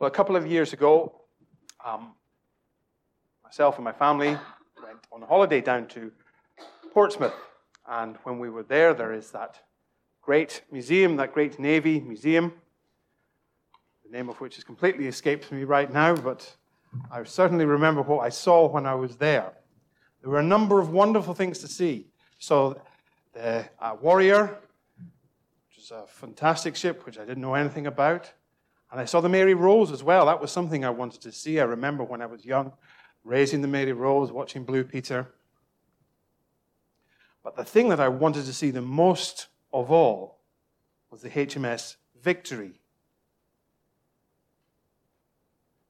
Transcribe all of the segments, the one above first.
Well, a couple of years ago, um, myself and my family went on a holiday down to Portsmouth. And when we were there, there is that great museum, that great Navy museum, the name of which has completely escaped me right now, but I certainly remember what I saw when I was there. There were a number of wonderful things to see. So, the uh, Warrior, which is a fantastic ship which I didn't know anything about. And I saw the Mary Rose as well. That was something I wanted to see. I remember when I was young, raising the Mary Rose, watching Blue Peter. But the thing that I wanted to see the most of all was the HMS Victory.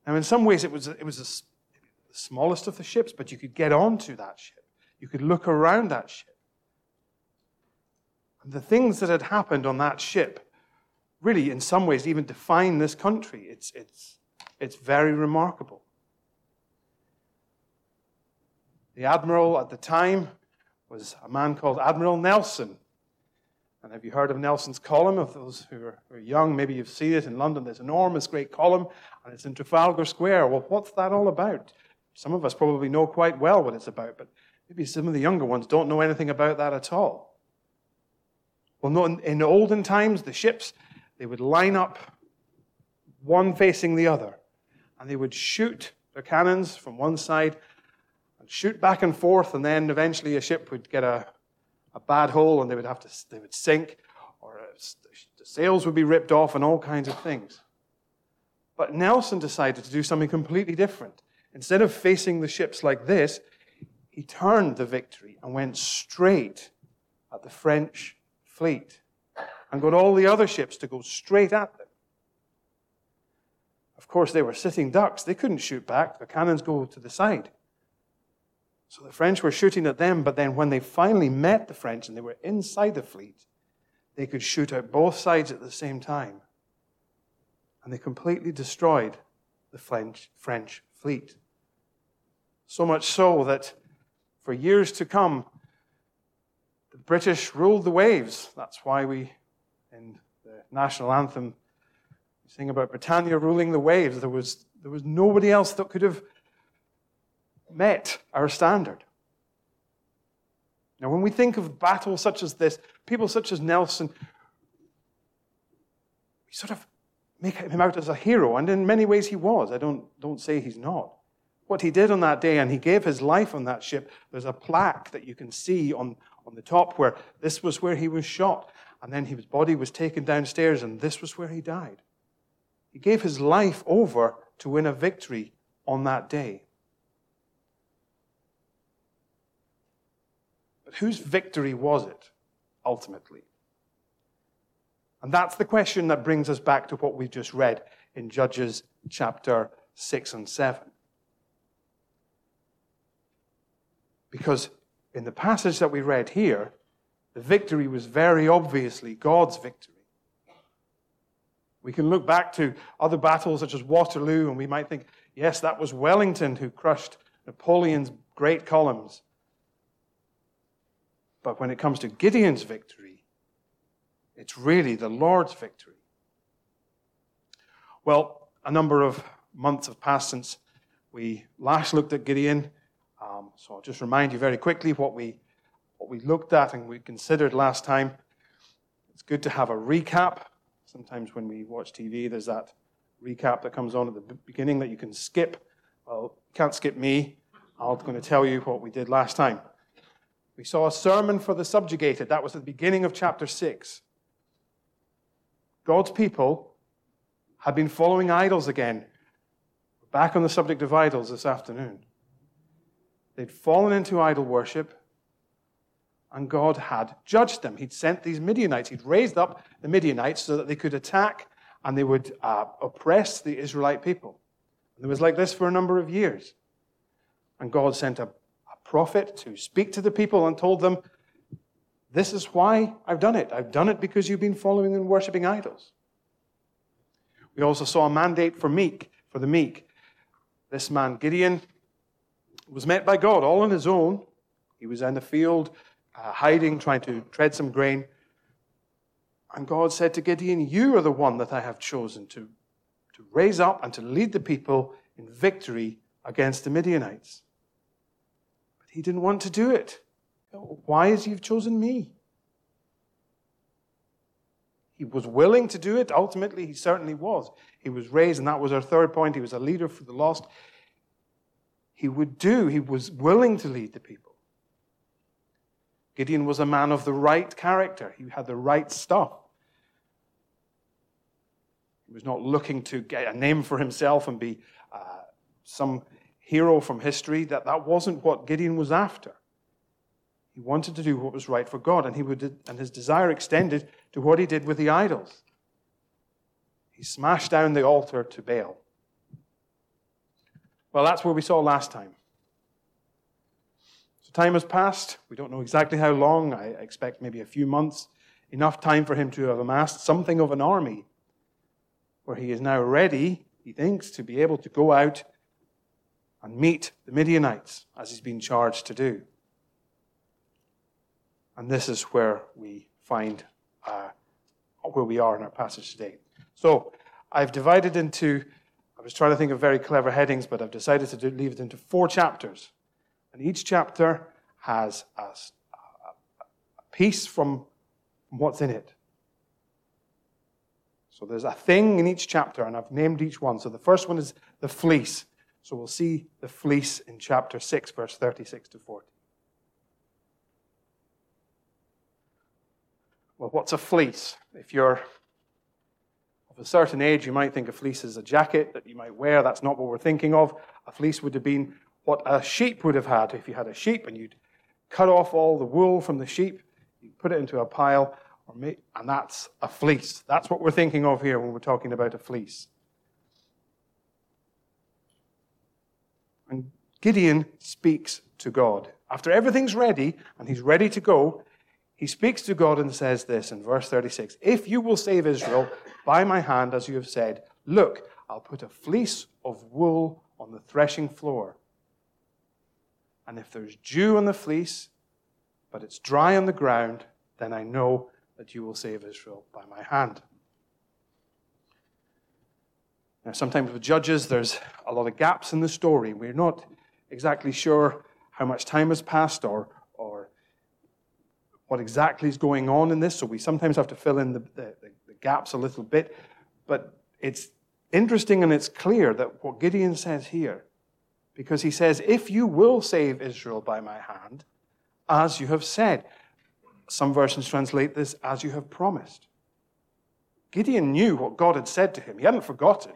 Now, in some ways, it was, it was the smallest of the ships, but you could get onto that ship. You could look around that ship. And the things that had happened on that ship really, in some ways, even define this country. It's, it's, it's very remarkable. The admiral at the time was a man called Admiral Nelson. And have you heard of Nelson's column? Of those who are, who are, young, maybe you've seen it in London. There's an enormous, great column, and it's in Trafalgar Square. Well, what's that all about? Some of us probably know quite well what it's about, but maybe some of the younger ones don't know anything about that at all. Well, no, in, in olden times, the ships they would line up one facing the other, and they would shoot their cannons from one side and shoot back and forth, and then eventually a ship would get a, a bad hole and they would have to they would sink, or uh, the sails would be ripped off, and all kinds of things. But Nelson decided to do something completely different. Instead of facing the ships like this, he turned the victory and went straight at the French fleet and got all the other ships to go straight at them. Of course, they were sitting ducks. They couldn't shoot back. The cannons go to the side. So the French were shooting at them, but then when they finally met the French and they were inside the fleet, they could shoot at both sides at the same time. And they completely destroyed the French, French fleet. So much so that for years to come, the British ruled the waves. That's why we in the national anthem, we sing about Britannia ruling the waves. There was, there was nobody else that could have met our standard. Now, when we think of battles such as this, people such as Nelson, we sort of make him out as a hero, and in many ways he was. I don't, don't say he's not. What he did on that day, and he gave his life on that ship, there's a plaque that you can see on, on the top where this was where he was shot. And then his body was taken downstairs, and this was where he died. He gave his life over to win a victory on that day. But whose victory was it, ultimately? And that's the question that brings us back to what we've just read in Judges chapter 6 and 7. Because in the passage that we read here, the victory was very obviously God's victory. We can look back to other battles such as Waterloo, and we might think, yes, that was Wellington who crushed Napoleon's great columns. But when it comes to Gideon's victory, it's really the Lord's victory. Well, a number of months have passed since we last looked at Gideon. Um, so I'll just remind you very quickly what we what we looked at and we considered last time. It's good to have a recap. Sometimes when we watch TV, there's that recap that comes on at the beginning that you can skip. Well, you can't skip me. I'm going to tell you what we did last time. We saw a sermon for the subjugated. That was at the beginning of chapter 6. God's people had been following idols again. We're back on the subject of idols this afternoon. They'd fallen into idol worship and God had judged them. He'd sent these Midianites. He'd raised up the Midianites so that they could attack and they would uh, oppress the Israelite people. And it was like this for a number of years. And God sent a, a prophet to speak to the people and told them, This is why I've done it. I've done it because you've been following and worshiping idols. We also saw a mandate for meek, for the meek. This man, Gideon, was met by God all on his own. He was in the field uh, hiding, trying to tread some grain. And God said to Gideon, You are the one that I have chosen to, to raise up and to lead the people in victory against the Midianites. But he didn't want to do it. Why is you've chosen me? He was willing to do it. Ultimately, he certainly was. He was raised, and that was our third point. He was a leader for the lost. He would do, he was willing to lead the people. Gideon was a man of the right character, he had the right stuff. He was not looking to get a name for himself and be uh, some hero from history. That, that wasn't what Gideon was after. He wanted to do what was right for God, and, he would, and his desire extended to what he did with the idols. He smashed down the altar to Baal. Well, that's where we saw last time. So time has passed. We don't know exactly how long. I expect maybe a few months. Enough time for him to have amassed something of an army where he is now ready, he thinks, to be able to go out and meet the Midianites as he's been charged to do. And this is where we find uh, where we are in our passage today. So I've divided into, I was trying to think of very clever headings, but I've decided to do, leave it into four chapters. And each chapter has a, a, piece from what's in it. So there's a thing in each chapter, and I've named each one. So the first one is the fleece. So we'll see the fleece in chapter 6, verse 36 to 40. Well, what's a fleece? If you're of a certain age, you might think a fleece is a jacket that you might wear. That's not what we're thinking of. A fleece would have been what a sheep would have had. If you had a sheep and you'd cut off all the wool from the sheep, you put it into a pile, and that's a fleece. That's what we're thinking of here when we're talking about a fleece. And Gideon speaks to God. After everything's ready and he's ready to go, he speaks to God and says this in verse 36 If you will save Israel by my hand, as you have said, look, I'll put a fleece of wool on the threshing floor. And if there's dew on the fleece, but it's dry on the ground, then I know that you will save Israel by my hand. Now, sometimes with judges, there's a lot of gaps in the story. We're not exactly sure how much time has passed or, or what exactly is going on in this, so we sometimes have to fill in the, the, the gaps a little bit. But it's interesting and it's clear that what Gideon says here, because he says, If you will save Israel by my hand, as you have said. Some versions translate this as you have promised. Gideon knew what God had said to him, he hadn't forgotten.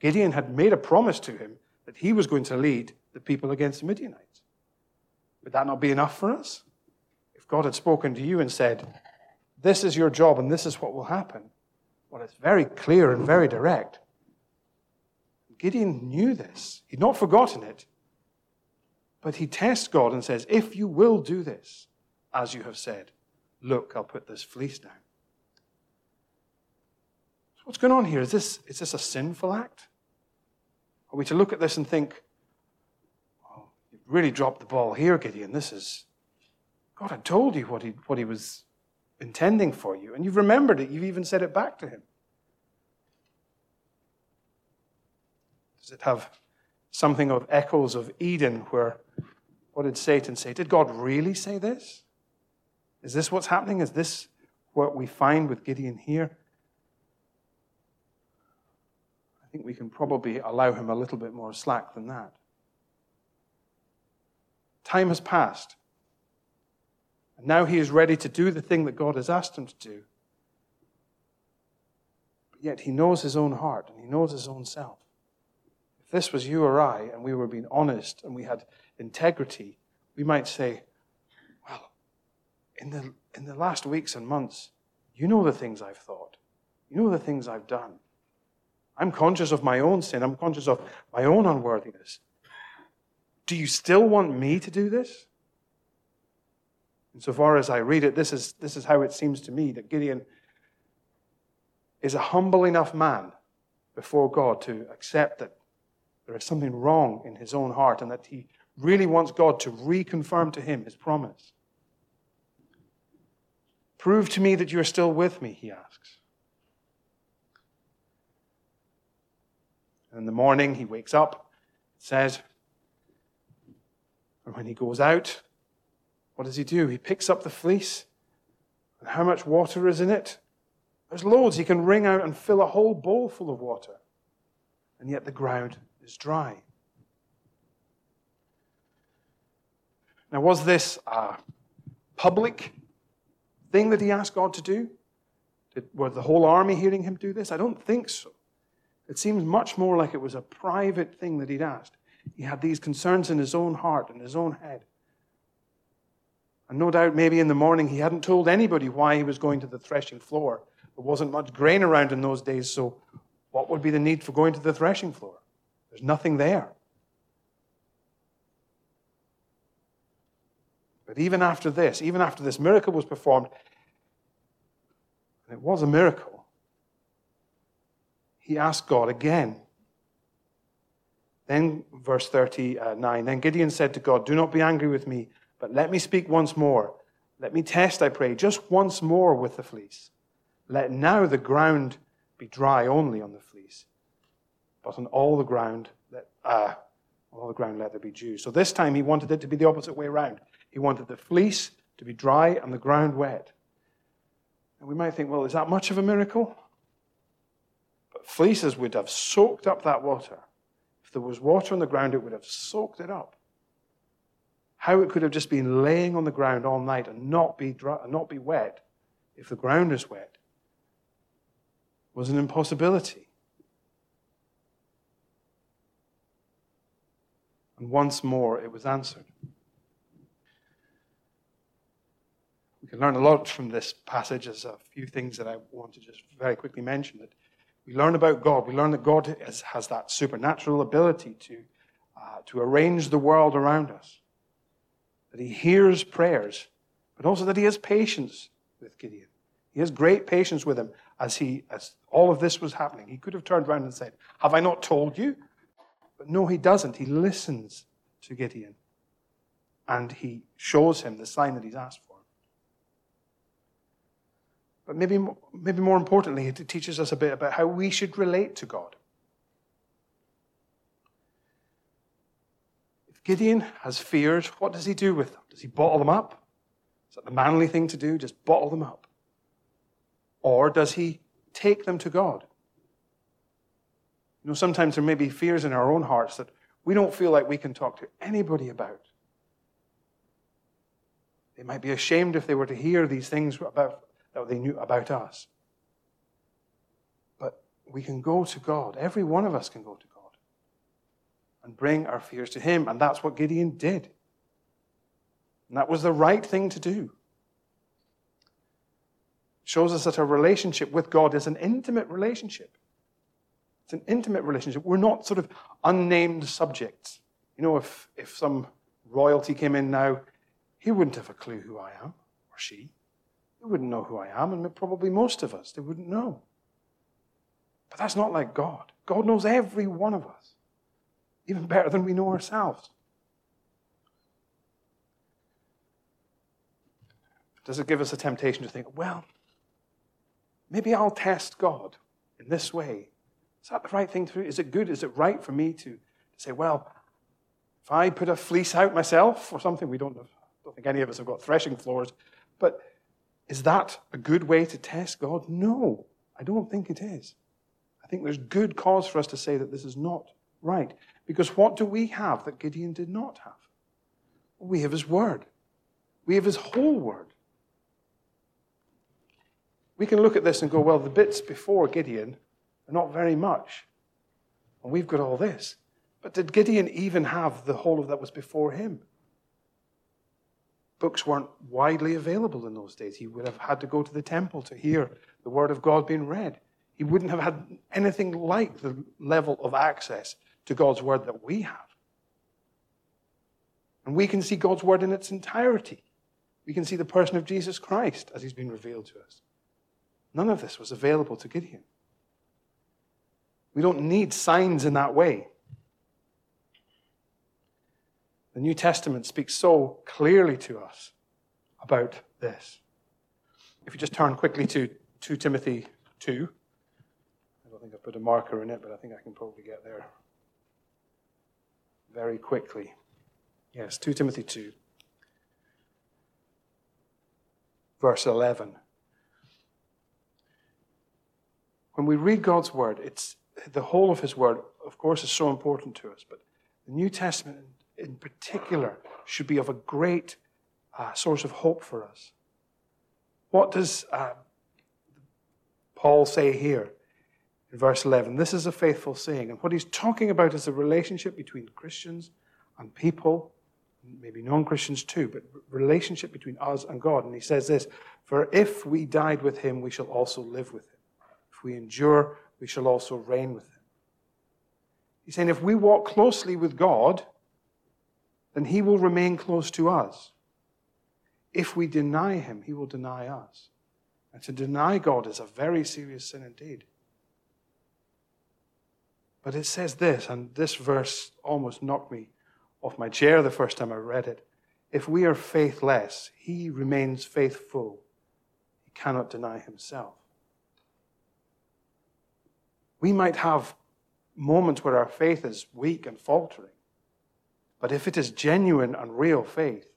Gideon had made a promise to him that he was going to lead the people against the Midianites. Would that not be enough for us? If God had spoken to you and said, This is your job and this is what will happen. Well, it's very clear and very direct. Gideon knew this. He'd not forgotten it. But he tests God and says, If you will do this, as you have said, look, I'll put this fleece down. So what's going on here? Is this, is this a sinful act? Are we to look at this and think, oh, you've really dropped the ball here, Gideon. This is, God had told you what he, what he was intending for you, and you've remembered it. You've even said it back to him. Does it have something of echoes of Eden where what did Satan say? Did God really say this? Is this what's happening? Is this what we find with Gideon here? I think we can probably allow him a little bit more slack than that. Time has passed. And now he is ready to do the thing that God has asked him to do. But yet he knows his own heart and he knows his own self. If this was you or I and we were being honest and we had integrity, we might say, well, in the, in the last weeks and months, you know the things I've thought. You know the things I've done. I'm conscious of my own sin. I'm conscious of my own unworthiness. Do you still want me to do this? Insofar as I read it, this is, this is how it seems to me that Gideon is a humble enough man before God to accept that there is something wrong in his own heart and that he really wants God to reconfirm to him his promise. Prove to me that you are still with me, he asks. And in the morning, he wakes up, says, and when he goes out, what does he do? He picks up the fleece. And how much water is in it? There's loads. He can wring out and fill a whole bowl full of water. And yet the ground is dry. Now, was this a public thing that he asked God to do? Did, were the whole army hearing him do this? I don't think so. It seems much more like it was a private thing that he'd asked. He had these concerns in his own heart and his own head. And no doubt, maybe in the morning, he hadn't told anybody why he was going to the threshing floor. There wasn't much grain around in those days, so what would be the need for going to the threshing floor? There's nothing there. But even after this, even after this miracle was performed, and it was a miracle, he asked God again. Then, verse 39 Then Gideon said to God, Do not be angry with me, but let me speak once more. Let me test, I pray, just once more with the fleece. Let now the ground be dry only on the but on all the ground, let, uh, all the ground let there be dew. So this time he wanted it to be the opposite way around. He wanted the fleece to be dry and the ground wet. And we might think, well, is that much of a miracle? But fleeces would have soaked up that water. If there was water on the ground, it would have soaked it up. How it could have just been laying on the ground all night and not be, dry, and not be wet if the ground is wet was an impossibility. And once more it was answered. We can learn a lot from this passage. There's a few things that I want to just very quickly mention. That we learn about God. We learn that God has, has that supernatural ability to, uh, to arrange the world around us. That He hears prayers, but also that He has patience with Gideon. He has great patience with him as, he, as all of this was happening. He could have turned around and said, Have I not told you? But no, he doesn't. He listens to Gideon and he shows him the sign that he's asked for. But maybe, maybe more importantly, it teaches us a bit about how we should relate to God. If Gideon has fears, what does he do with them? Does he bottle them up? Is that the manly thing to do? Just bottle them up? Or does he take them to God? You know, sometimes there may be fears in our own hearts that we don't feel like we can talk to anybody about. They might be ashamed if they were to hear these things about, that they knew about us. But we can go to God. Every one of us can go to God and bring our fears to Him. And that's what Gideon did. And that was the right thing to do It shows us that our relationship with God is an intimate relationship. It's an intimate relationship. We're not sort of unnamed subjects. You know, if, if some royalty came in now, he wouldn't have a clue who I am, or she. He wouldn't know who I am, and probably most of us, they wouldn't know. But that's not like God. God knows every one of us, even better than we know ourselves. Does it give us a temptation to think, well, maybe I'll test God in this way. Is that the right thing to do? Is it good? Is it right for me to, to say, well, if I put a fleece out myself or something, we don't, have, don't think any of us have got threshing floors, but is that a good way to test God? No, I don't think it is. I think there's good cause for us to say that this is not right. Because what do we have that Gideon did not have? We have his word. We have his whole word. We can look at this and go, well, the bits before Gideon not very much. And we've got all this. But did Gideon even have the whole of that was before him? Books weren't widely available in those days. He would have had to go to the temple to hear the word of God being read. He wouldn't have had anything like the level of access to God's word that we have. And we can see God's word in its entirety. We can see the person of Jesus Christ as he's been revealed to us. None of this was available to Gideon. We don't need signs in that way. The New Testament speaks so clearly to us about this. If you just turn quickly to 2 Timothy 2, I don't think I've put a marker in it, but I think I can probably get there very quickly. Yes, 2 Timothy 2, verse 11. When we read God's word, it's the whole of his word, of course, is so important to us, but the New Testament in particular should be of a great uh, source of hope for us. What does uh, Paul say here in verse 11? This is a faithful saying. And what he's talking about is a relationship between Christians and people, maybe non Christians too, but relationship between us and God. And he says this For if we died with him, we shall also live with him. If we endure, we shall also reign with him. He's saying if we walk closely with God, then he will remain close to us. If we deny him, he will deny us. And to deny God is a very serious sin indeed. But it says this, and this verse almost knocked me off my chair the first time I read it. If we are faithless, he remains faithful. He cannot deny himself. We might have moments where our faith is weak and faltering. But if it is genuine and real faith,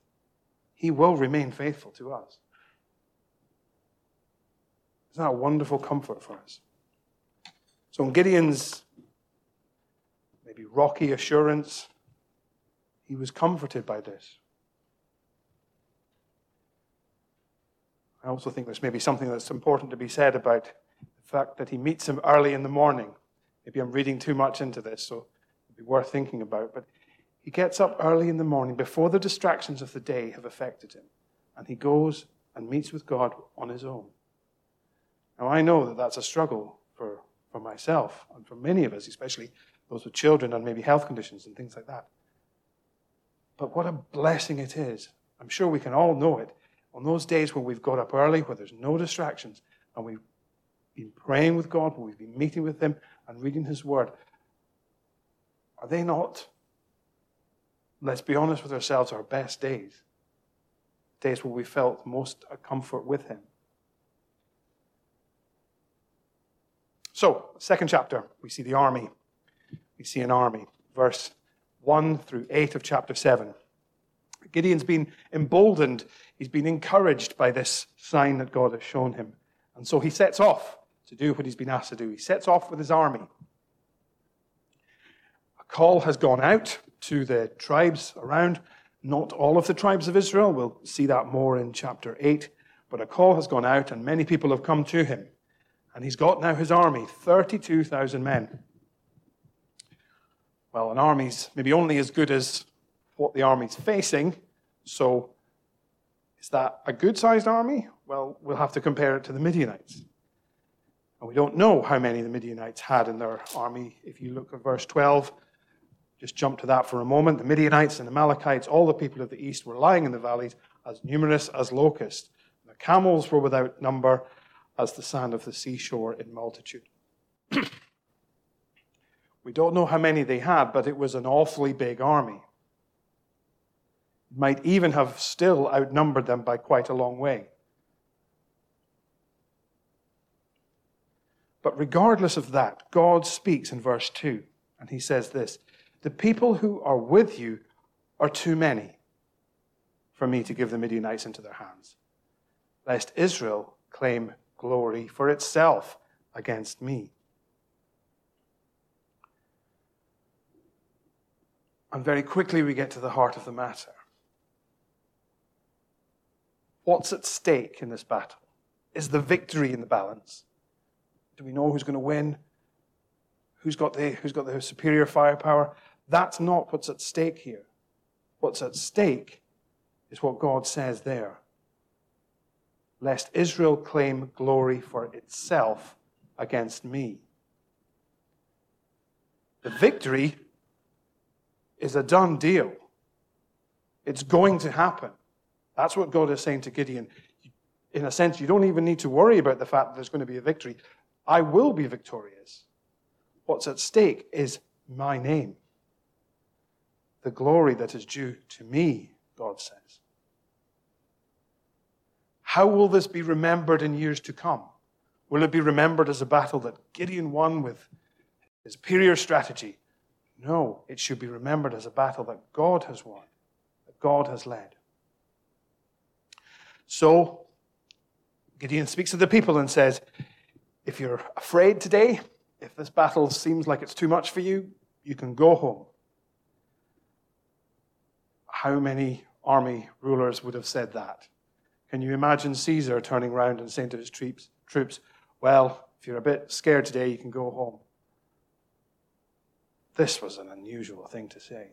he will remain faithful to us. Isn't that a wonderful comfort for us? So, in Gideon's maybe rocky assurance, he was comforted by this. I also think there's maybe something that's important to be said about fact that he meets him early in the morning. Maybe I'm reading too much into this, so it'd be worth thinking about. But he gets up early in the morning before the distractions of the day have affected him, and he goes and meets with God on his own. Now, I know that that's a struggle for, for myself and for many of us, especially those with children and maybe health conditions and things like that. But what a blessing it is. I'm sure we can all know it. On those days when we've got up early, where there's no distractions, and we've been praying with God, when we've been meeting with Him and reading His Word, are they not let's be honest with ourselves, our best days. Days where we felt most at comfort with Him. So, second chapter, we see the army. We see an army. Verse 1 through 8 of chapter 7. Gideon's been emboldened, he's been encouraged by this sign that God has shown him. And so he sets off to do what he's been asked to do. He sets off with his army. A call has gone out to the tribes around. Not all of the tribes of Israel. We'll see that more in chapter 8. But a call has gone out, and many people have come to him. And he's got now his army 32,000 men. Well, an army's maybe only as good as what the army's facing. So, is that a good sized army? Well, we'll have to compare it to the Midianites. And we don't know how many the Midianites had in their army. If you look at verse 12, just jump to that for a moment. The Midianites and the Amalekites, all the people of the east, were lying in the valleys as numerous as locusts. The camels were without number as the sand of the seashore in multitude. we don't know how many they had, but it was an awfully big army. Might even have still outnumbered them by quite a long way. But regardless of that, God speaks in verse 2, and he says this the people who are with you are too many for me to give the Midianites into their hands, lest Israel claim glory for itself against me. And very quickly we get to the heart of the matter. What's at stake in this battle? Is the victory in the balance? Do we know who's going to win? Who's got the, who's got the superior firepower? That's not what's at stake here. What's at stake is what God says there. Lest Israel claim glory for itself against me. The victory is a done deal. It's going to happen. That's what God is saying to Gideon. In a sense, you don't even need to worry about the fact that there's going to be a victory. I will be victorious. What's at stake is my name the glory that is due to me, God says. How will this be remembered in years to come? Will it be remembered as a battle that Gideon won with his superior strategy? No, it should be remembered as a battle that God has won, that God has led. So, Gideon speaks to the people and says, If you're afraid today, if this battle seems like it's too much for you, you can go home. How many army rulers would have said that? Can you imagine Caesar turning around and saying to his troops, troops, Well, if you're a bit scared today, you can go home? This was an unusual thing to say.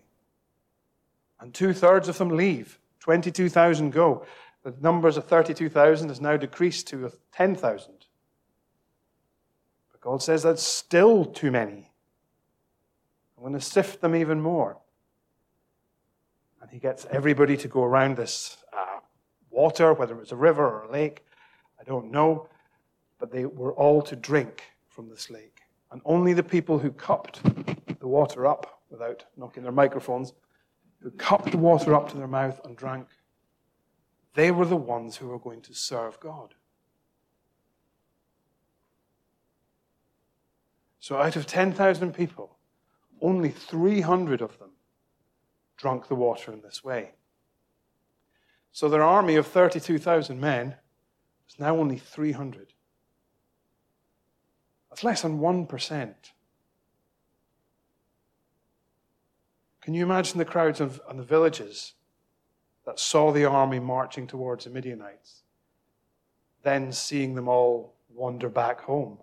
And two thirds of them leave. 22,000 go. The numbers of 32,000 has now decreased to 10,000. God says that's still too many. I'm going to sift them even more. And he gets everybody to go around this uh, water, whether it was a river or a lake, I don't know. But they were all to drink from this lake. And only the people who cupped the water up without knocking their microphones, who cupped the water up to their mouth and drank, they were the ones who were going to serve God. So out of 10,000 people, only 300 of them drunk the water in this way. So their army of 32,000 men is now only 300. That's less than 1%. Can you imagine the crowds of, and the villages that saw the army marching towards the Midianites, then seeing them all wander back home?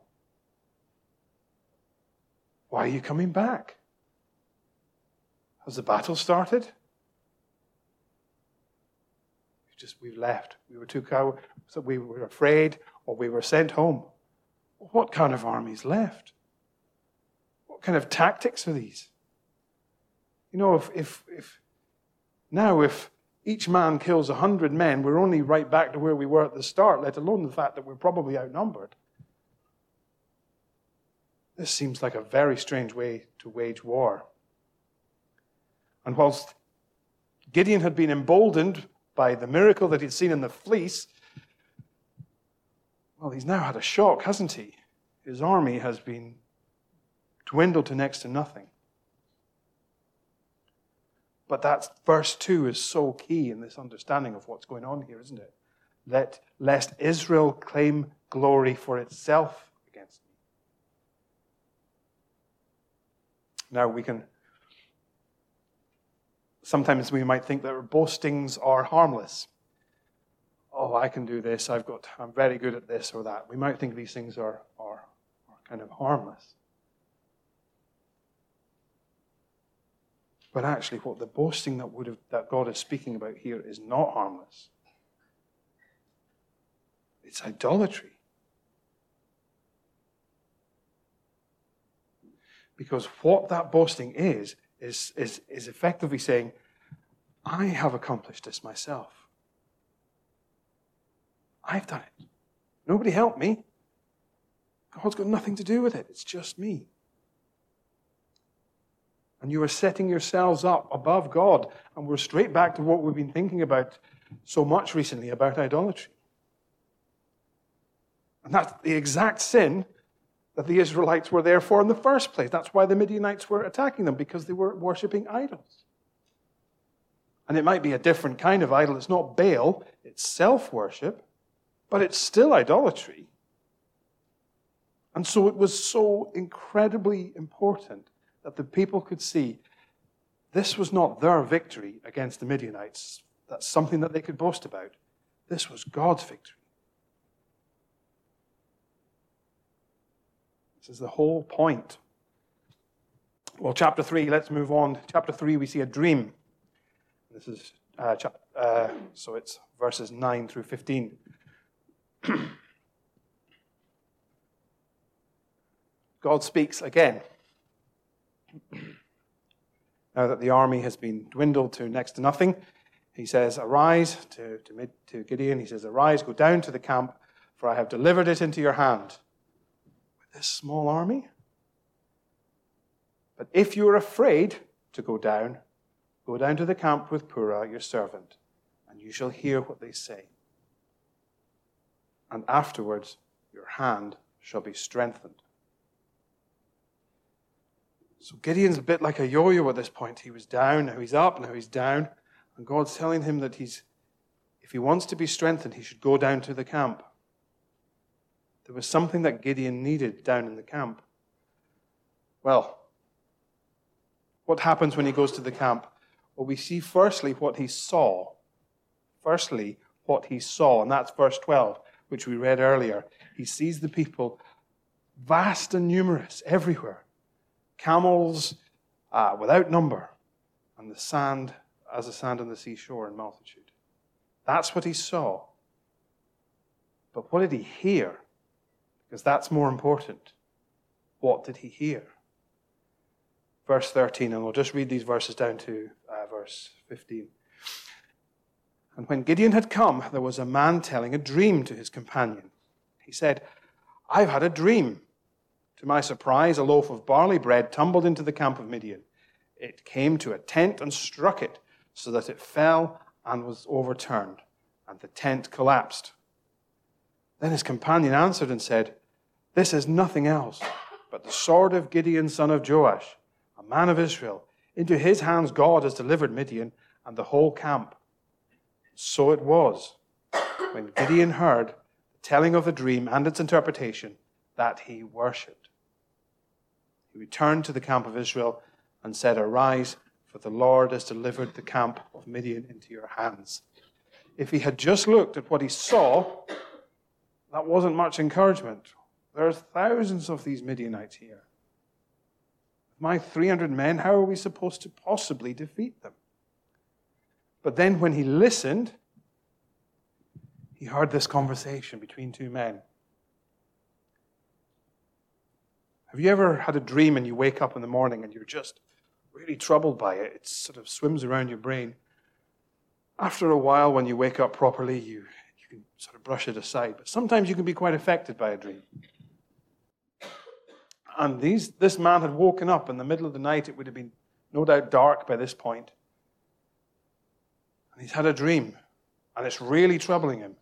Why are you coming back? Has the battle started? We've just we've left. We were too cow so we were afraid or we were sent home. What kind of armies left? What kind of tactics are these? You know, if, if, if now if each man kills a hundred men, we're only right back to where we were at the start, let alone the fact that we're probably outnumbered. This seems like a very strange way to wage war. And whilst Gideon had been emboldened by the miracle that he'd seen in the fleece, well, he's now had a shock, hasn't he? His army has been dwindled to next to nothing. But that verse 2 is so key in this understanding of what's going on here, isn't it? Let, lest Israel claim glory for itself against me. Now we can. Sometimes we might think that our boastings are harmless. Oh, I can do this. I've got. I'm very good at this or that. We might think these things are, are, are kind of harmless. But actually, what the boasting that, would have, that God is speaking about here is not harmless. It's idolatry. Because what that boasting is, is, is, is effectively saying, I have accomplished this myself. I've done it. Nobody helped me. God's got nothing to do with it. It's just me. And you are setting yourselves up above God. And we're straight back to what we've been thinking about so much recently about idolatry. And that's the exact sin that the Israelites were there for in the first place. That's why the Midianites were attacking them, because they were worshipping idols. And it might be a different kind of idol. It's not Baal, it's self worship, but it's still idolatry. And so it was so incredibly important that the people could see this was not their victory against the Midianites. That's something that they could boast about. This was God's victory. This is the whole point. Well, chapter 3, let's move on. Chapter 3, we see a dream. This is, uh, chap- uh, so it's verses 9 through 15. God speaks again. now that the army has been dwindled to next to nothing, he says, Arise to, to, to Gideon. He says, Arise, go down to the camp, for I have delivered it into your hand. This small army? But if you are afraid to go down, go down to the camp with Purah, your servant, and you shall hear what they say. And afterwards, your hand shall be strengthened. So Gideon's a bit like a yo yo at this point. He was down, now he's up, now he's down. And God's telling him that he's, if he wants to be strengthened, he should go down to the camp. There was something that Gideon needed down in the camp. Well, what happens when he goes to the camp? Well, we see firstly what he saw. Firstly, what he saw, and that's verse 12, which we read earlier. He sees the people vast and numerous everywhere, camels uh, without number, and the sand as the sand on the seashore in multitude. That's what he saw. But what did he hear? Because that's more important. What did he hear? Verse 13, and we'll just read these verses down to uh, verse 15. And when Gideon had come, there was a man telling a dream to his companion. He said, I've had a dream. To my surprise, a loaf of barley bread tumbled into the camp of Midian. It came to a tent and struck it, so that it fell and was overturned, and the tent collapsed. Then his companion answered and said, This is nothing else but the sword of Gideon, son of Joash, a man of Israel. Into his hands God has delivered Midian and the whole camp. So it was, when Gideon heard the telling of the dream and its interpretation, that he worshipped. He returned to the camp of Israel and said, Arise, for the Lord has delivered the camp of Midian into your hands. If he had just looked at what he saw, that wasn't much encouragement. There are thousands of these Midianites here. My 300 men, how are we supposed to possibly defeat them? But then when he listened, he heard this conversation between two men. Have you ever had a dream and you wake up in the morning and you're just really troubled by it? It sort of swims around your brain. After a while, when you wake up properly, you, you can sort of brush it aside. But sometimes you can be quite affected by a dream. And these, this man had woken up in the middle of the night. It would have been no doubt dark by this point. And he's had a dream, and it's really troubling him.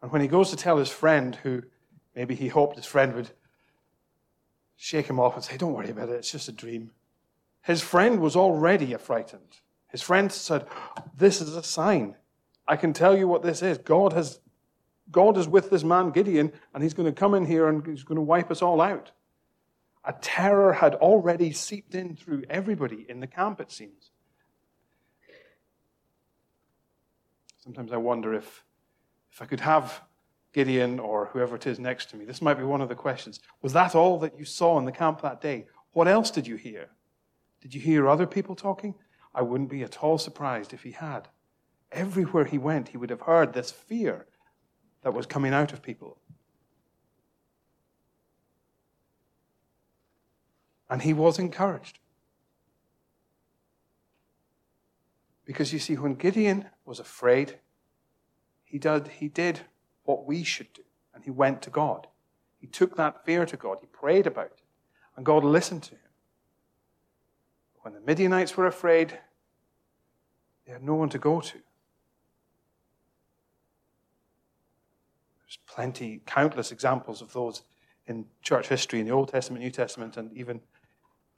And when he goes to tell his friend, who maybe he hoped his friend would shake him off and say, Don't worry about it, it's just a dream. His friend was already frightened. His friend said, This is a sign. I can tell you what this is. God has God is with this man Gideon, and he's going to come in here and he's going to wipe us all out. A terror had already seeped in through everybody in the camp, it seems. Sometimes I wonder if, if I could have Gideon or whoever it is next to me. This might be one of the questions. Was that all that you saw in the camp that day? What else did you hear? Did you hear other people talking? I wouldn't be at all surprised if he had. Everywhere he went, he would have heard this fear that was coming out of people. And he was encouraged. Because you see, when Gideon was afraid, he did, he did what we should do, and he went to God. He took that fear to God. He prayed about it, and God listened to him. But When the Midianites were afraid, they had no one to go to. There's plenty, countless examples of those in church history, in the Old Testament, New Testament, and even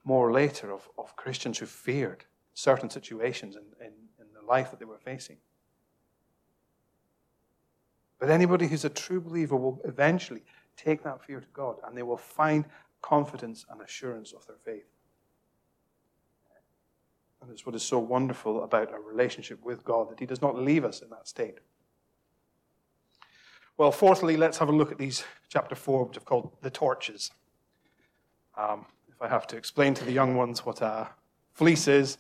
more later of, of Christians who feared certain situations in, in, in the life that they were facing. But anybody who's a true believer will eventually take that fear to God and they will find confidence and assurance of their faith. And it's what is so wonderful about our relationship with God that He does not leave us in that state. Well, fourthly, let's have a look at these, chapter 4, which I've called the torches. Um, if I have to explain to the young ones what a fleece is,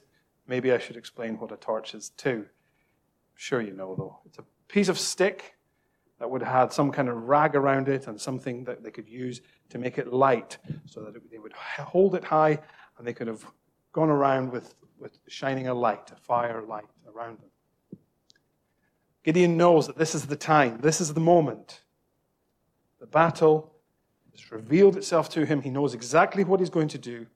maybe I should explain what a torch is too. I'm sure you know, though. It's a piece of stick that would have had some kind of rag around it and something that they could use to make it light so that they would hold it high and they could have gone around with, with shining a light, a fire light around them. Gideon knows that this is the time, this is the moment. The battle has revealed itself to him. He knows exactly what he's going to do,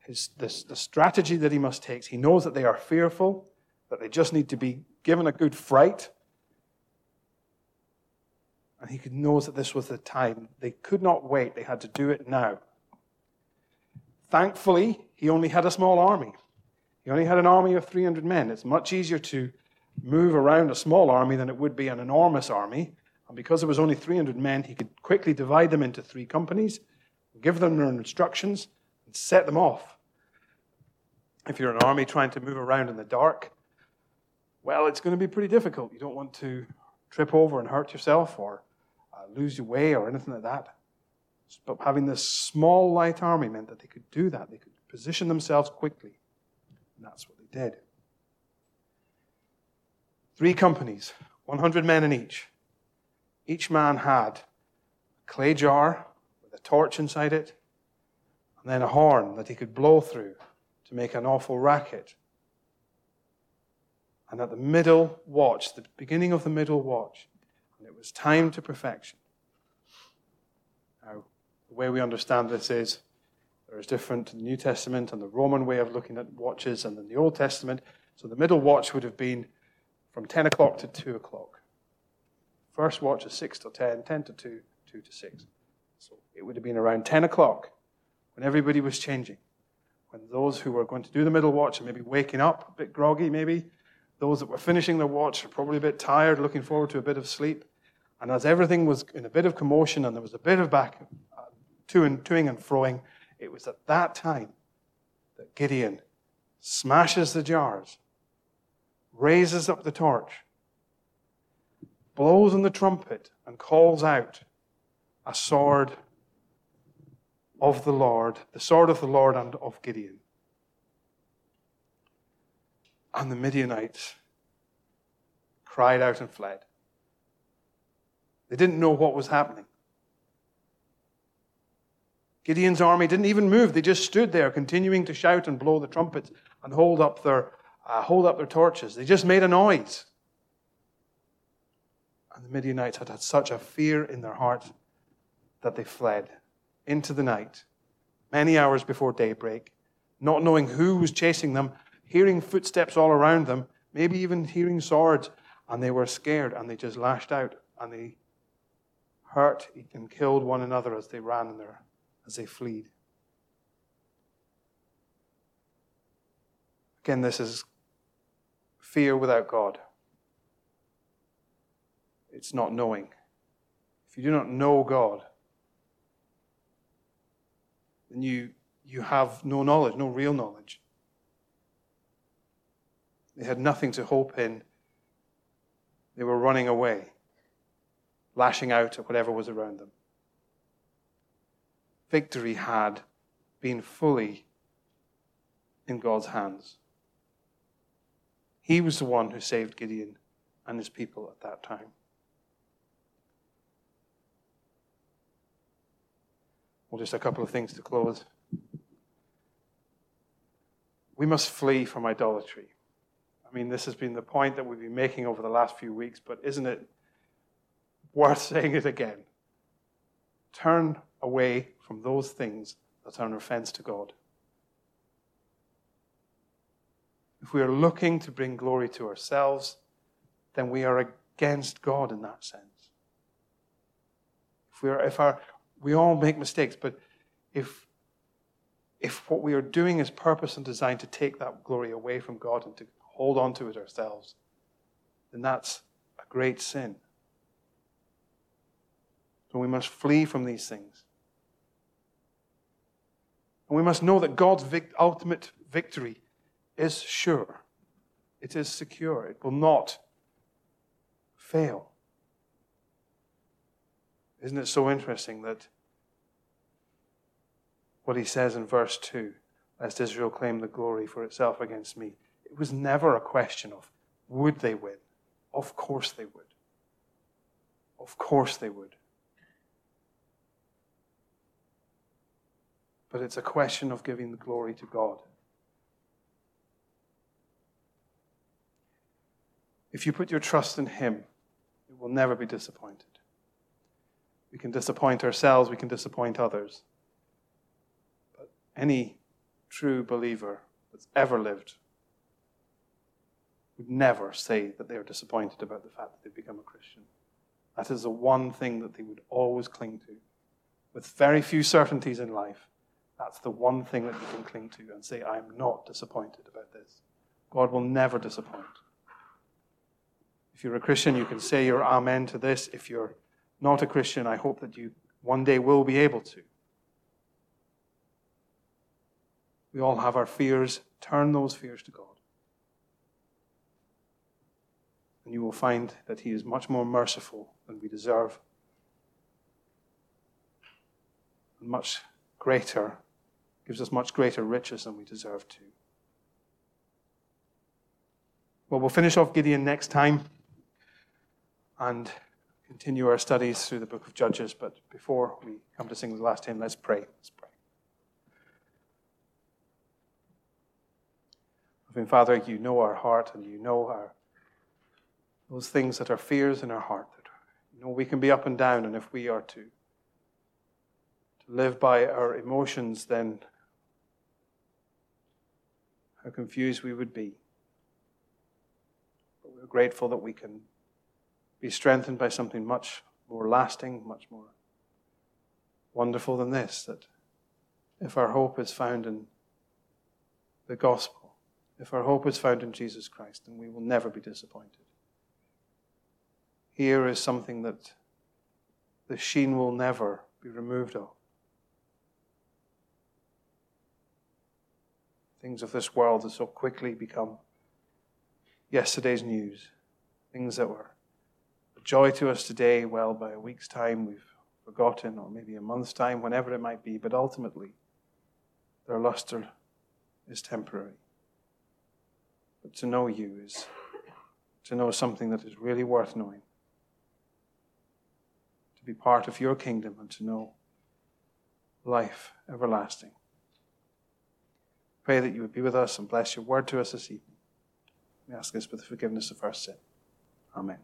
his, this, the strategy that he must take. He knows that they are fearful, that they just need to be given a good fright. And he knows that this was the time. They could not wait. They had to do it now. Thankfully, he only had a small army. He only had an army of 300 men. It's much easier to move around a small army than it would be an enormous army. And because there was only 300 men, he could quickly divide them into three companies, give them their instructions, and set them off. If you're an army trying to move around in the dark, well, it's going to be pretty difficult. You don't want to trip over and hurt yourself or uh, lose your way or anything like that. But having this small, light army meant that they could do that. They could position themselves quickly. And that's what they did. Three companies, 100 men in each. Each man had a clay jar with a torch inside it, and then a horn that he could blow through to make an awful racket. And at the middle watch, the beginning of the middle watch, and it was time to perfection. Now, the way we understand this is there is different in the New Testament and the Roman way of looking at watches and in the Old Testament. So the middle watch would have been from 10 o'clock to 2 o'clock. First watch is 6 to 10, 10 to 2, 2 to 6. So it would have been around 10 o'clock when everybody was changing when those who were going to do the middle watch are maybe waking up, a bit groggy maybe, those that were finishing their watch are probably a bit tired, looking forward to a bit of sleep. And as everything was in a bit of commotion and there was a bit of back uh, to and toing and froing, it was at that time that Gideon smashes the jars, raises up the torch, blows on the trumpet, and calls out a sword of the Lord, the sword of the Lord and of Gideon. And the Midianites cried out and fled. They didn't know what was happening. Gideon's army didn't even move. They just stood there, continuing to shout and blow the trumpets and hold up their, uh, hold up their torches. They just made a noise. And the Midianites had had such a fear in their hearts that they fled into the night, many hours before daybreak, not knowing who was chasing them, hearing footsteps all around them, maybe even hearing swords, and they were scared and they just lashed out and they hurt and killed one another as they ran in as they fled. Again, this is fear without God. It's not knowing. If you do not know God, then you, you have no knowledge, no real knowledge. They had nothing to hope in. They were running away, lashing out at whatever was around them. Victory had been fully in God's hands. He was the one who saved Gideon and his people at that time. Well, just a couple of things to close. We must flee from idolatry. I mean, this has been the point that we've been making over the last few weeks, but isn't it worth saying it again? Turn away from those things that are an offense to God. If we are looking to bring glory to ourselves, then we are against God in that sense. If, we are, if our, we all make mistakes, but if if what we are doing is purpose and designed to take that glory away from God and to hold on to it ourselves, then that's a great sin. So we must flee from these things. And we must know that God's vic- ultimate victory is sure. It is secure. It will not fail. Isn't it so interesting that what he says in verse 2 lest Israel claim the glory for itself against me? It was never a question of would they win? Of course they would. Of course they would. But it's a question of giving the glory to God. If you put your trust in Him, you will never be disappointed. We can disappoint ourselves, we can disappoint others. But any true believer that's ever lived would never say that they are disappointed about the fact that they've become a Christian. That is the one thing that they would always cling to. With very few certainties in life, that's the one thing that you can cling to and say, I'm not disappointed about this. God will never disappoint. If you're a Christian, you can say your amen to this. If you're not a Christian, I hope that you one day will be able to. We all have our fears. Turn those fears to God. And you will find that He is much more merciful than we deserve, and much greater, gives us much greater riches than we deserve to. Well, we'll finish off Gideon next time and continue our studies through the book of Judges. But before we come to sing the last hymn, let's pray. Let's pray. Loving Father, you know our heart and you know our those things that are fears in our heart. That you know we can be up and down, and if we are to to live by our emotions, then how confused we would be. But we're grateful that we can be strengthened by something much more lasting, much more wonderful than this. That if our hope is found in the gospel, if our hope is found in Jesus Christ, then we will never be disappointed. Here is something that the sheen will never be removed of. Things of this world that so quickly become yesterday's news. Things that were joy to us today, well, by a week's time we've forgotten, or maybe a month's time, whenever it might be, but ultimately their luster is temporary. But to know you is to know something that is really worth knowing. To be part of your kingdom and to know life everlasting. Pray that you would be with us and bless your word to us this evening. We ask this with the forgiveness of our sin. Amen.